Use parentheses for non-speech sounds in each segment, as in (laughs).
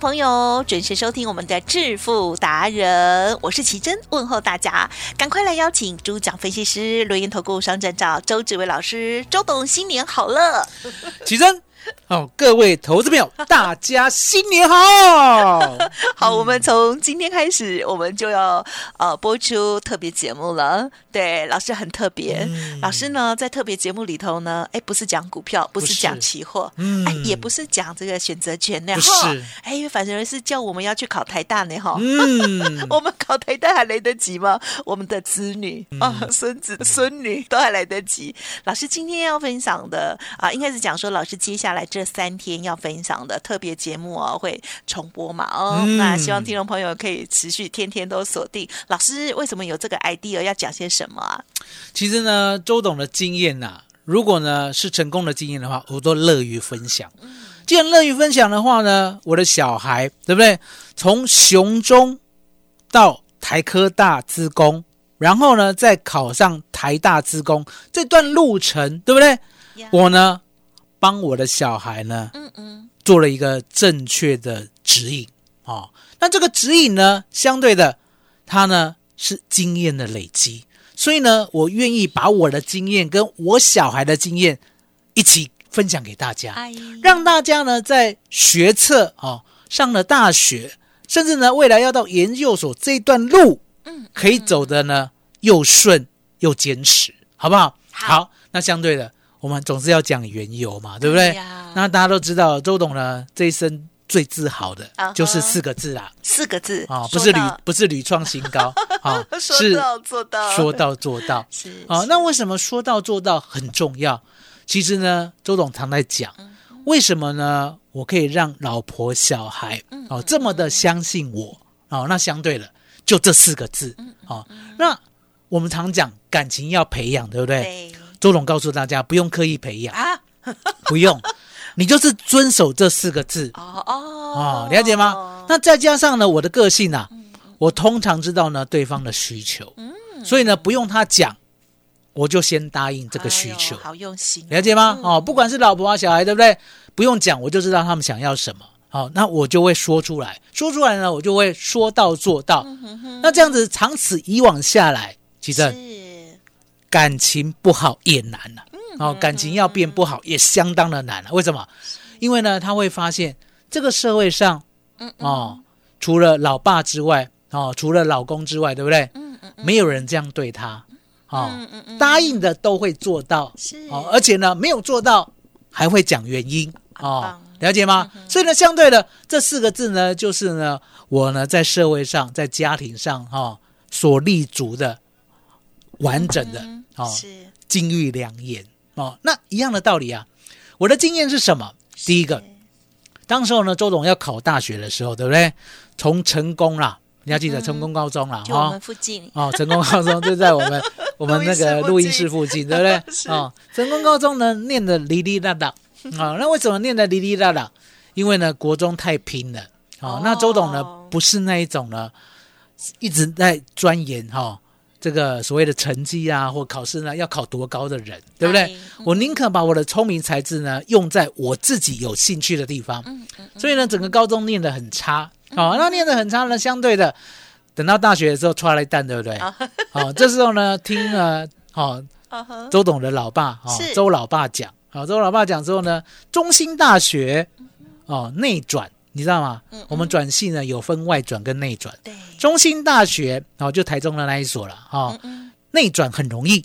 朋友准时收听我们的致富达人，我是奇珍，问候大家，赶快来邀请主讲分析师罗源投顾商证照周志伟老师，周董新年好乐，奇珍。哦，各位投资朋友，大家新年好！(laughs) 好，我们从今天开始，我们就要呃播出特别节目了。对，老师很特别。老师呢，在特别节目里头呢，哎，不是讲股票，不是讲期货，嗯哎，也不是讲这个选择权呢，哈，哎，反正是叫我们要去考台大呢，哈。嗯，(laughs) 我们考台大还来得及吗？我们的子女啊，孙子孙女都还来得及。老师今天要分享的啊，应该是讲说，老师接下来这三天要分享的特别节目哦，会重播嘛？哦，那希望听众朋友可以持续天天都锁定。老师为什么有这个 idea 要讲些什么啊？其实呢，周董的经验呐，如果呢是成功的经验的话，我都乐于分享。既然乐于分享的话呢，我的小孩对不对？从雄中到台科大资工，然后呢再考上台大资工，这段路程对不对？我呢？帮我的小孩呢，嗯嗯，做了一个正确的指引啊。那这个指引呢，相对的，他呢是经验的累积，所以呢，我愿意把我的经验跟我小孩的经验一起分享给大家，让大家呢在学测啊上了大学，甚至呢未来要到研究所这一段路，嗯，可以走的呢又顺又坚持，好不好？好，那相对的。我们总是要讲缘由嘛，对不对？那大家都知道，周董呢这一生最自豪的就是四个字啦，四个字啊，不是屡不是屡创新高 (laughs) 啊，说到做到，说到做到是啊。那为什么说到做到很重要？其实呢，周董常在讲，为什么呢？我可以让老婆小孩哦这么的相信我哦，那相对了，就这四个字哦。那我们常讲感情要培养，对不对？周总告诉大家，不用刻意培养。啊，(laughs) 不用，你就是遵守这四个字。哦哦。哦，了解吗？那再加上呢，我的个性啊，我通常知道呢对方的需求，嗯，所以呢不用他讲，我就先答应这个需求，好用心，了解吗？哦，不管是老婆啊小孩，对不对？不用讲，我就知道他们想要什么，好，那我就会说出来，说出来呢，我就会说到做到。那这样子长此以往下来，其实。感情不好也难了，哦，感情要变不好也相当的难了。为什么？因为呢，他会发现这个社会上，哦，除了老爸之外，哦，除了老公之外，对不对？嗯嗯，没有人这样对他，哦，答应的都会做到，是哦，而且呢，没有做到还会讲原因，哦，了解吗？所以呢，相对的这四个字呢，就是呢，我呢在社会上，在家庭上，哈，所立足的完整的。哦，是金玉良言哦，那一样的道理啊。我的经验是什么？第一个，当时候呢，周董要考大学的时候，对不对？从成功啦，你要记得成功高中啦，哈，我们附近哦，成功高中就在我们 (laughs) 我们那个录音室附近，对不对？(laughs) 哦，成功高中呢，念的哩哩啦啦啊。那为什么念的哩哩啦啦？因为呢，国中太拼了哦。那周董呢，不是那一种呢，一直在钻研哈。这个所谓的成绩啊，或考试呢，要考多高的人，对不对？我宁可把我的聪明才智呢，用在我自己有兴趣的地方。嗯嗯。所以呢，整个高中念得很差，哦，那念得很差呢，相对的，等到大学的时候出来蛋，对不对？好，这时候呢，听了哦，周董的老爸哦，周老爸讲，好，周老爸讲之后呢，中兴大学哦，内转。你知道吗？我们转系呢有分外转跟内转。对，中兴大学哦，就台中的那一所了哈。内转很容易，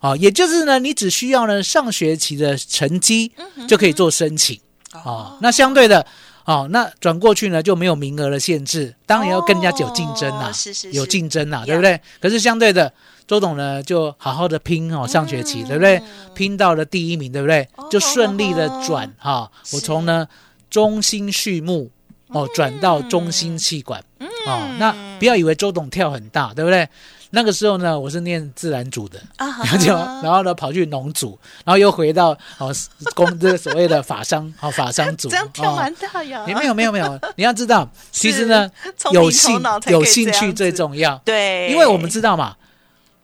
哦，也就是呢，你只需要呢上学期的成绩就可以做申请哦。那相对的，哦，那转过去呢就没有名额的限制，当然要跟人家有竞争呐，是是有竞争呐，对不对？可是相对的，周董呢就好好的拼哦，上学期对不对？拼到了第一名，对不对？就顺利的转哈，我从呢中心序幕哦转到中心气管。哦，那不要以为周董跳很大，对不对？那个时候呢，我是念自然组的，(laughs) 然后就然后呢跑去农组，然后又回到哦 (laughs) 工这个所谓的法商哦法商组，这样跳蛮大呀。没有没有没有，你要知道，(laughs) 其实呢有兴有兴趣最重要，对，因为我们知道嘛，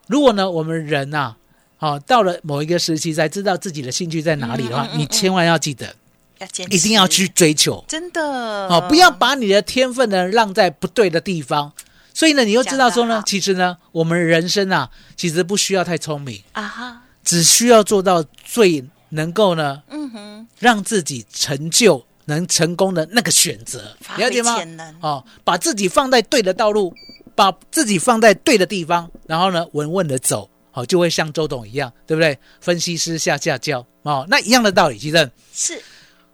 如果呢我们人呐，哦到了某一个时期才知道自己的兴趣在哪里的话，你千万要记得，要坚一定要去追求，真的。哦，不要把你的天分呢让在不对的地方。所以呢，你又知道说呢，其实呢，我们人生啊，其实不需要太聪明。啊哈，只需要做到最能够呢，嗯哼，让自己成就能成功的那个选择，了解吗？哦，把自己放在对的道路，把自己放在对的地方，然后呢，稳稳的走，好，就会像周董一样，对不对？分析师下下教。哦，那一样的道理，其实。是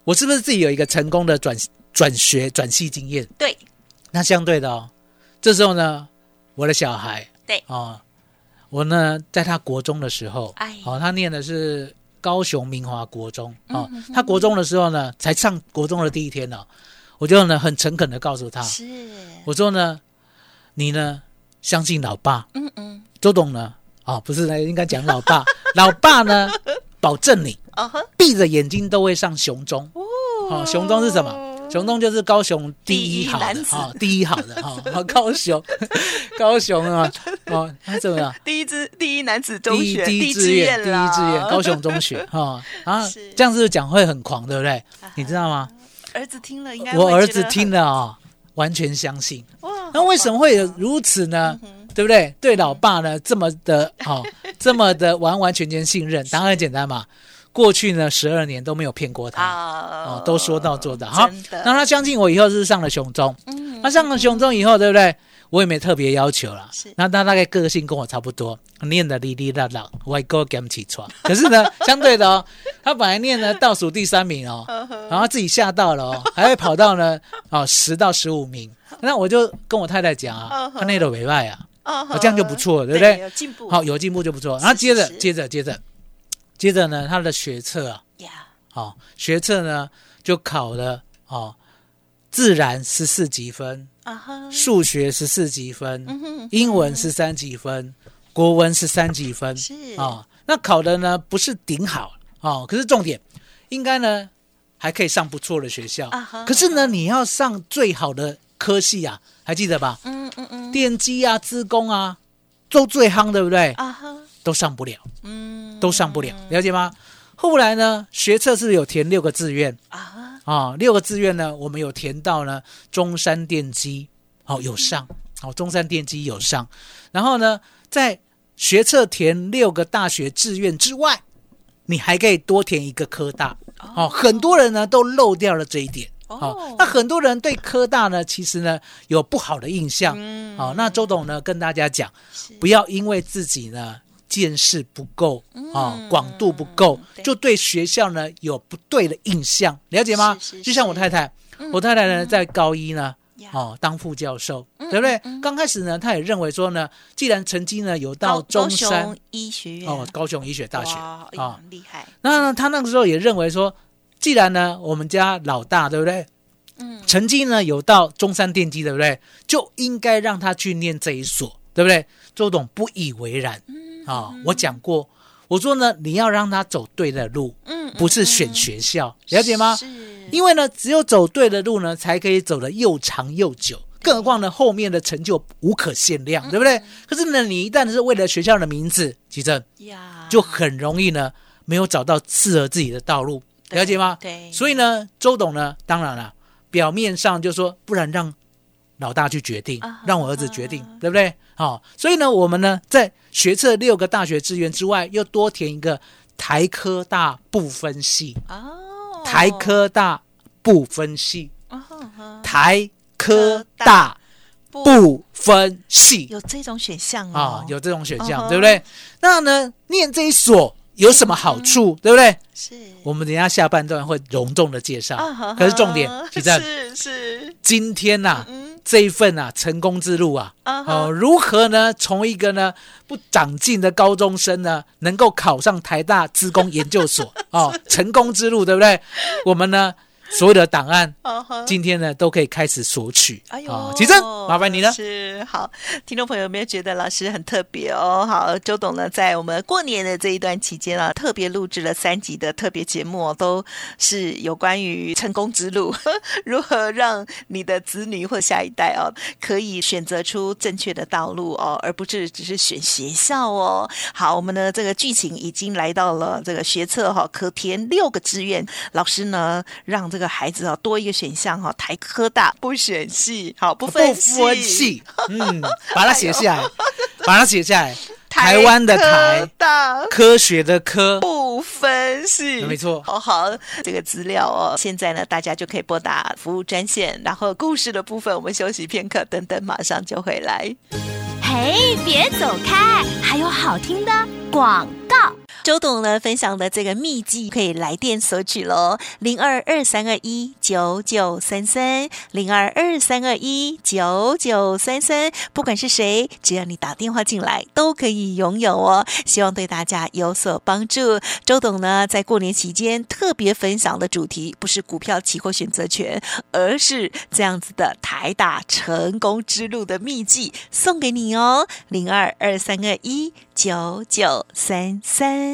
我是不是自己有一个成功的转转学转系经验？对，那相对的哦。这时候呢，我的小孩对。哦，我呢在他国中的时候，哎，哦，他念的是高雄明华国中哦，他国中的时候呢，才上国中的第一天呢，我就呢很诚恳的告诉他，是，我说呢，你呢相信老爸，嗯嗯，周董呢，哦，不是，应该讲老爸，老爸呢保证你，闭着眼睛都会上雄中，哦，雄中是什么？雄中就是高雄第一好的哈，第一好的哈，高雄，(laughs) 高雄啊，哦，他怎么样？第一支第一男子中学第一志愿，第一志愿高雄中学 (laughs) 哈啊，这样子讲会很狂，对不对？你知道吗？儿子听了应该，我儿子听了啊，完全相信。哇，那为什么会有如此呢？对不对？对老爸呢这么的好，(laughs) 这么的完完全全信任，答案很简单嘛。过去呢，十二年都没有骗过他，哦，都说到做到。好，那他相信我以后是上了雄中，嗯，他上了雄中以后，对不对？我也没特别要求了。是，那他大概个性跟我差不多，念的哩哩啦啦，我哥给他们起床。可是呢，(laughs) 相对的哦，他本来念呢倒数第三名哦，然后自己吓到了哦，还会跑到呢哦十到十五名。那我就跟我太太讲啊，他那个委外啊，哦，这样就不错，对不对？有进步，好，有进步就不错。然后接着，接着，接着。接着呢，他的学测啊，好，学测呢就考了哦，自然十四级分，数学十四级分，英文十三级分，国文十三级分，是啊，那考的呢不是顶好哦，可是重点应该呢还可以上不错的学校，可是呢你要上最好的科系啊，还记得吧？嗯嗯嗯，电机啊、资工啊都最夯，对不对？啊哈。都上不了，嗯，都上不了，了解吗？后来呢，学测是有填六个志愿。啊，啊，六个志愿呢，我们有填到呢，中山电机，哦，有上，哦，中山电机有上，然后呢，在学测填六个大学志愿之外，你还可以多填一个科大，哦，很多人呢都漏掉了这一点，哦，那很多人对科大呢，其实呢有不好的印象，嗯，好，那周董呢跟大家讲，不要因为自己呢。见识不够啊，广度不够，就对学校呢有不对的印象，了解吗？就像我太太，我太太呢在高一呢，哦当副教授，对不对？刚开始呢，她也认为说呢，既然成绩呢有到中山医学院。哦，高雄医学大学啊，厉害。那他那个时候也认为说，既然呢我们家老大，对不对？嗯，成绩呢有到中山电机，对不对？就应该让他去念这一所，对不对？周董不以为然。嗯啊，我讲过，我说呢，你要让他走对的路，嗯，不是选学校，了解吗？是，因为呢，只有走对的路呢，才可以走得又长又久。更何况呢，后面的成就无可限量，对不对？可是呢，你一旦是为了学校的名字，其实呀，就很容易呢，没有找到适合自己的道路，了解吗？对。所以呢，周董呢，当然了，表面上就说，不然让。老大去决定，让我儿子决定，对不对？好，所以呢，我们呢在学测六个大学志愿之外，又多填一个台科大不分系哦，台科大不分系哦，台科大不分系有这种选项啊，有这种选项，对不对？那呢，念这一所有什么好处，对不对？是我们等下下半段会隆重的介绍。可是重点，(laughs) 其实是是今天呐。这一份啊，成功之路啊，哦，如何呢？从一个呢不长进的高中生呢，能够考上台大资工研究所 (laughs) 哦，成功之路，对不对？我们呢？(laughs) 所有的档案，今天呢都可以开始索取。哎呦，奇珍，麻烦你了。是好，听众朋友有没有觉得老师很特别哦？好，周董呢在我们过年的这一段期间啊，特别录制了三集的特别节目，都是有关于成功之路，(laughs) 如何让你的子女或下一代哦，可以选择出正确的道路哦，而不是只是选学校哦。好，我们的这个剧情已经来到了这个学测哈，可填六个志愿，老师呢让这个。孩子哦，多一个选项哈，台科大不选系，好不分系，嗯，(laughs) 把它写下来，把它写下来。台湾的台大科学的科不分系，没错。好好，这个资料哦，现在呢，大家就可以拨打服务专线，然后故事的部分我们休息片刻，等等马上就回来。嘿，别走开，还有好听的广告。周董呢分享的这个秘籍可以来电索取喽，零二二三二一九九三三，零二二三二一九九三三，不管是谁，只要你打电话进来，都可以拥有哦。希望对大家有所帮助。周董呢在过年期间特别分享的主题，不是股票期货选择权，而是这样子的台大成功之路的秘籍，送给你哦，零二二三二一九九三三。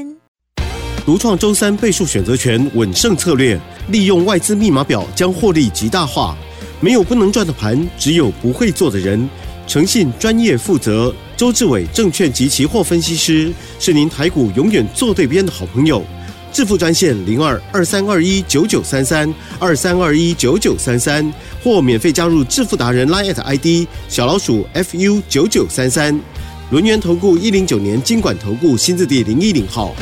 独创周三倍数选择权稳胜策略，利用外资密码表将获利极大化。没有不能赚的盘，只有不会做的人。诚信、专业、负责。周志伟证券及期货分析师是您台股永远做对边的好朋友。致富专线零二二三二一九九三三二三二一九九三三，或免费加入致富达人 Line ID 小老鼠 fu 九九三三。轮源投顾一零九年经管投顾新字第零一零号。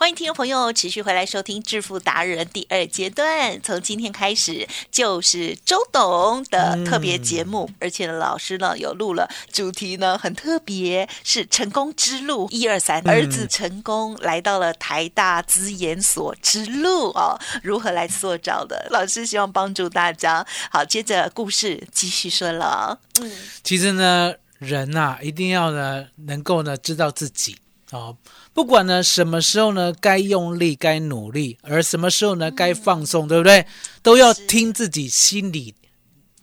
欢迎听众朋友持续回来收听《致富达人》第二阶段，从今天开始就是周董的特别节目，而且老师呢有录了主题呢很特别，是成功之路一二三，儿子成功来到了台大资研所之路哦，如何来塑造的？老师希望帮助大家。好，接着故事继续说了。嗯，其实呢，人呐一定要呢能够呢知道自己哦。不管呢什么时候呢该用力该努力，而什么时候呢该放松，对不对？都要听自己心里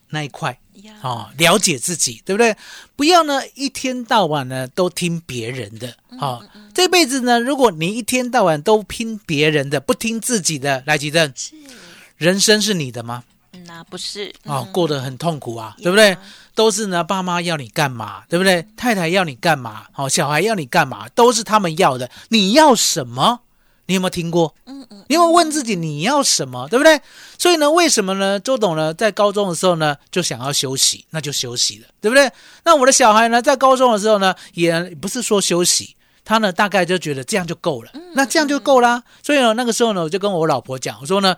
那一块哦，了解自己，对不对？不要呢一天到晚呢都听别人的。好，这辈子呢，如果你一天到晚都听别人的，不听自己的，来吉正，人生是你的吗？那不是哦，过得很痛苦啊，对不对？都是呢，爸妈要你干嘛，对不对？太太要你干嘛？好，小孩要你干嘛？都是他们要的。你要什么？你有没有听过？嗯嗯，你有没有问自己你要什么？对不对？所以呢，为什么呢？周董呢，在高中的时候呢，就想要休息，那就休息了，对不对？那我的小孩呢，在高中的时候呢，也不是说休息，他呢，大概就觉得这样就够了，那这样就够啦。所以呢，那个时候呢，我就跟我老婆讲，我说呢。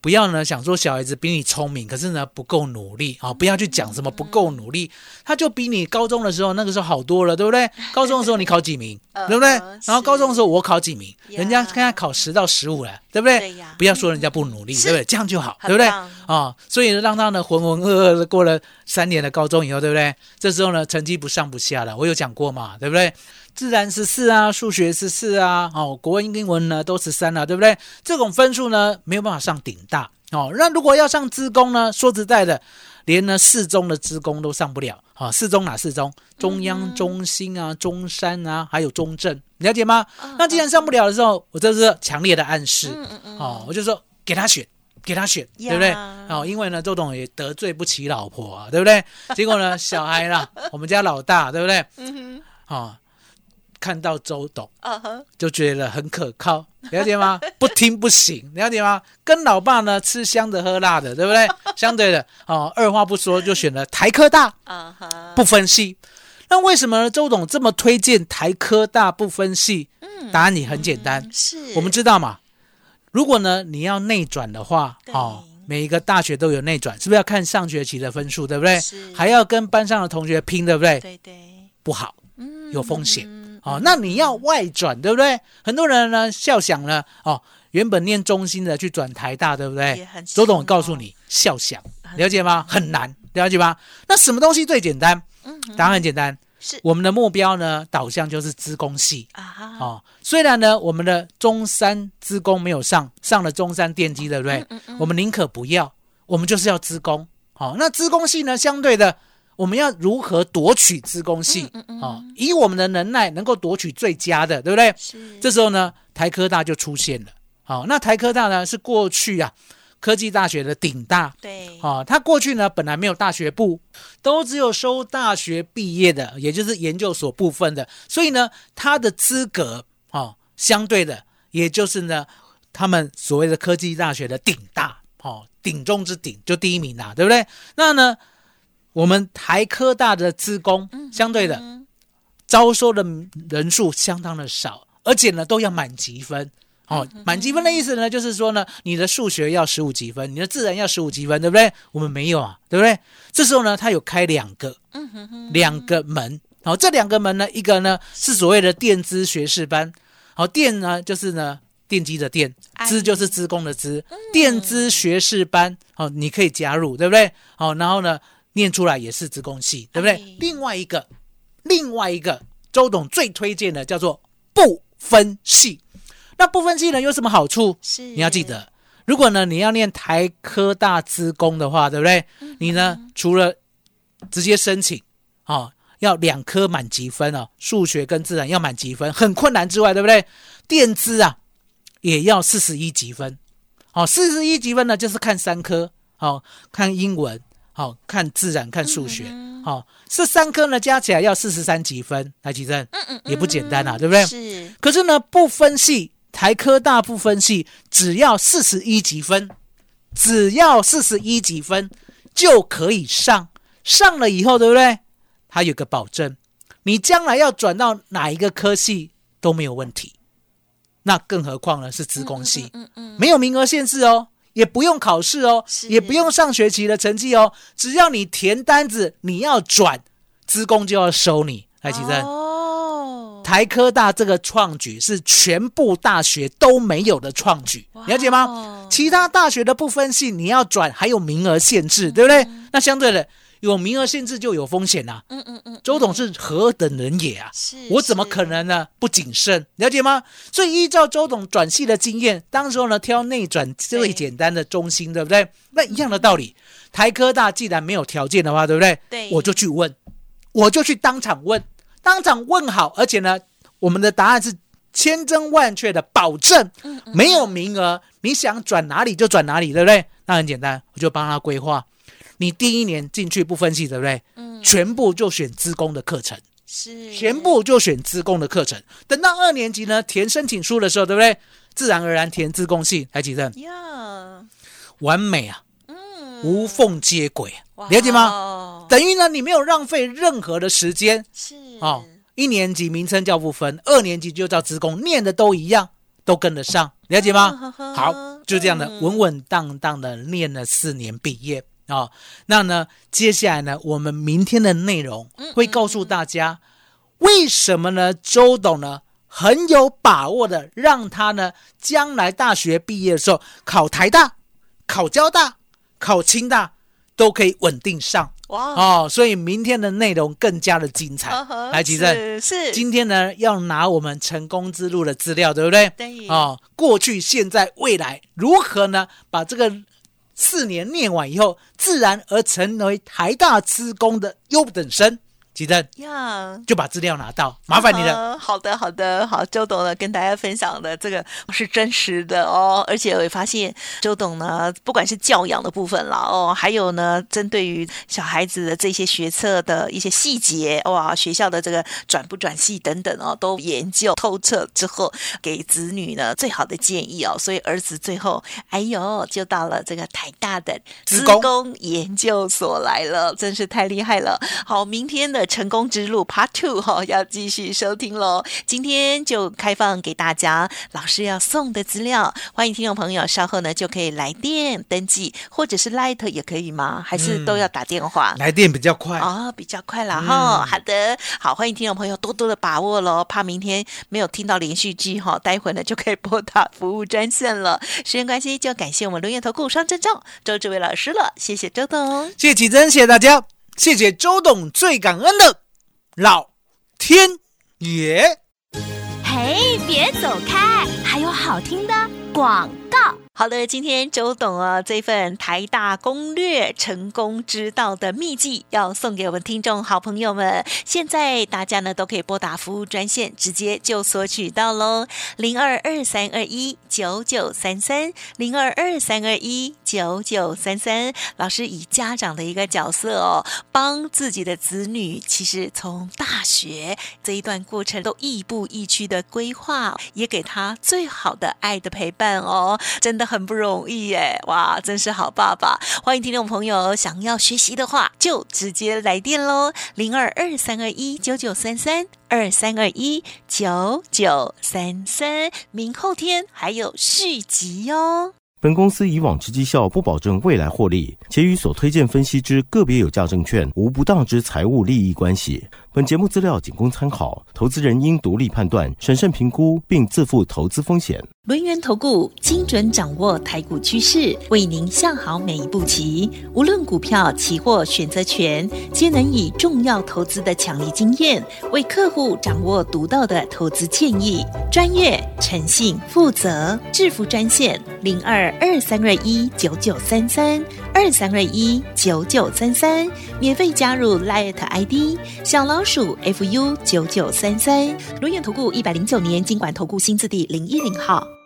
不要呢想说小孩子比你聪明，可是呢不够努力啊！不要去讲什么不够努力，他就比你高中的时候那个时候好多了，对不对？(laughs) 高中的时候你考几名，对不对？然后高中的时候我考几名，人家现在考十到十五了，对不对？不要说人家不努力，对不对？这样就好，对不对？啊，所以让他呢浑浑噩噩的过了三年的高中以后，对不对？这时候呢成绩不上不下了，我有讲过嘛，对不对？自然十四啊，数学十四啊，哦，国文、英文呢都十三了，对不对？这种分数呢没有办法上顶大哦。那如果要上资工呢，说实在的，连呢四中的资工都上不了啊。四中哪四中？中央、中心啊、中山啊，还有中正，了解吗？那既然上不了的时候，我这是强烈的暗示哦，我就说给他选，给他选，对不对？哦，因为呢，周董也得罪不起老婆啊，对不对？结果呢，小孩啦，(laughs) 我们家老大，对不对？嗯哼，哦。看到周董，就觉得很可靠，了解吗？(laughs) 不听不行，了解吗？跟老爸呢吃香的喝辣的，对不对？(laughs) 相对的，哦，二话不说就选了台科大，不分析。那为什么周董这么推荐台科大不分析？答案你很简单，是我们知道嘛。如果呢你要内转的话，哦，每一个大学都有内转，是不是要看上学期的分数，对不对？还要跟班上的同学拼，对不对？对对，不好，嗯有风险。嗯哦，那你要外转，对不对？很多人呢笑想呢，哦，原本念中心的去转台大，对不对？很周董强哦告诉你，笑想，了解吗？很难，了解吗？那什么东西最简单？嗯答案很简单，是我们的目标呢导向就是资工系。啊，哦，虽然呢，我们的中山资工没有上，上了中山电机，对不对？嗯嗯我们宁可不要，我们就是要资工。好、那资工系呢，相对的，我们要如何夺取资工系？嗯嗯哦，以我们的能耐能够夺取最佳的，对不对？是这时候呢，台科大就出现了。好、那台科大呢是过去啊科技大学的顶大。对，哦，它过去呢本来没有大学部，都只有收大学毕业的，也就是研究所部分的，所以呢，它的资格啊，相对的，也就是呢，他们所谓的科技大学的顶大哦，顶中之顶，就第一名啦，对不对？那呢，我们台科大的资工相对的嗯招收的人数相当的少，而且呢都要满积分。哦，满积分的意思呢，就是说呢，你的数学要十五积分，你的自然要十五积分，对不对？我们没有啊，对不对？这时候呢，他有开两个，两个门。好、这两个门呢，一个呢是所谓的电资学士班，好、电呢就是呢电机的电，哎资就是资工的资，电资学士班，好、你可以加入，对不对？好、然后呢念出来也是资工系，对不对？哎另外一个，另外一个，周董最推荐的叫做不分系。那不分系呢有什么好处？是你要记得，如果呢你要念台科大资工的话，对不对？你呢除了直接申请，哦，要两科满积分哦，数学跟自然要满积分，很困难之外，对不对？电资啊也要四十一积分，好、哦，四十一积分呢就是看三科，好、看英文，好、看自然，看数学，好、这三科呢加起来要四十三几分，来举证，也不简单啊，对不对？是可是呢，不分系，台科大不分系，只要四十一几分，只要四十一几分就可以上。上了以后，对不对？它有个保证，你将来要转到哪一个科系都没有问题。那更何况呢是资工系，嗯嗯，没有名额限制哦，也不用考试哦，也不用上学期的成绩哦，只要你填单子，你要转，资工就要收你。来，奇珍。哦，台科大这个创举是全部大学都没有的创举，哇了解吗？其他大学的不分系，你要转还有名额限制，对不对？那相对的，有名额限制就有风险呐、嗯嗯嗯，周董是何等人也啊！是我怎么可能呢？不谨慎，了解吗？所以依照周董转系的经验，当时候呢挑内转最简单的中心，对不对？那一样的道理，台科大既然没有条件的话，对不对？对我就去问，我就去当场问，当场问好，而且呢，我们的答案是千真万确的保证，嗯没有名额，你想转哪里就转哪里，对不对？那很简单，我就帮他规划。你第一年进去不分析，对不对？嗯全部就选资工的课程。是全部就选资工的课程。等到二年级呢，填申请书的时候，对不对？自然而然填资工系，台几正呀，完美啊，嗯，无缝接轨，哇了解吗？哦等于呢，你没有浪费任何的时间是哦。一年级名称叫不分，二年级就叫职工，念的都一样，都跟得上，了解吗？嗯好，就这样的嗯稳稳当当的念了四年毕业啊、哦。那呢，接下来呢，我们明天的内容嗯会告诉大家，为什么呢？周董呢很有把握的让他呢将来大学毕业的时候考台大、考交大、考清大都可以稳定上哇，哦。所以明天的内容更加的精彩来，吉正，是是今天呢要拿我们成功之路的资料，对不对？对哦，过去、现在、未来，如何呢？把这个四年念完以后，自然而成为台大资工的优等生。吉正呀。就把资料拿到，麻烦你了。嗯 (laughs) 好的，好的，好，周董呢跟大家分享的这个是真实的哦，而且我也发现周董呢，不管是教养的部分啦，哦，还有呢，针对于小孩子的这些学测的一些细节，哇，学校的这个转不转系等等哦，都研究透彻之后，给子女呢最好的建议哦，所以儿子最后，哎呦，就到了这个台大的资资工工研究所来了，真是太厉害了。好，明天的成功之路 Part Two 哈，要继续收听喽。今天就开放给大家老师要送的资料，欢迎听众朋友稍后呢就可以来电登记，或者是 Light 也可以吗？还是都要打电话？来电比较快哦，比较快了哈。好的，好，欢迎听众朋友多多的把握喽，怕明天没有听到连续剧哈，待会呢就可以拨打服务专线了。时间关系，就感谢我们龙岩投顾双郑重周志伟老师了，谢谢周董，谢谢启真，谢谢大家，谢谢周董，最感恩的老天爷。嘿，别走开，还有好听的广告。好的，今天周董啊，这份台大攻略成功之道的秘籍要送给我们听众好朋友们。现在大家呢都可以拨打服务专线，直接就索取到喽，零二二三二一九九三三，零二二三二一九九三三。老师以家长的一个角色哦，帮自己的子女，其实从大学这一段过程都亦步亦趋的规划，也给他最好的爱的陪伴哦，真的。很不容易耶，哇，真是好爸爸！欢迎听众朋友，想要学习的话，就直接来电喽，零二二三二一九九三三二三二一九九三三，明后天还有续集哟。本公司以往之绩效不保证未来获利，且与所推荐分析之个别有价证券无不当之财务利益关系。本节目资料仅供参考，投资人应独立判断、审慎评估，并自负投资风险。轮源投顾精准掌握台股趋势，为您下好每一步棋。无论股票、期货、选择权，皆能以重要投资的强力经验，为客户掌握独到的投资建议。专业、诚信、负责，致富专线零二二三二一九九三三二三二一九九三三，免费加入 Light ID 小老鼠 fu 九九三三。轮源投顾一百零九年经管投顾新字第零一零号。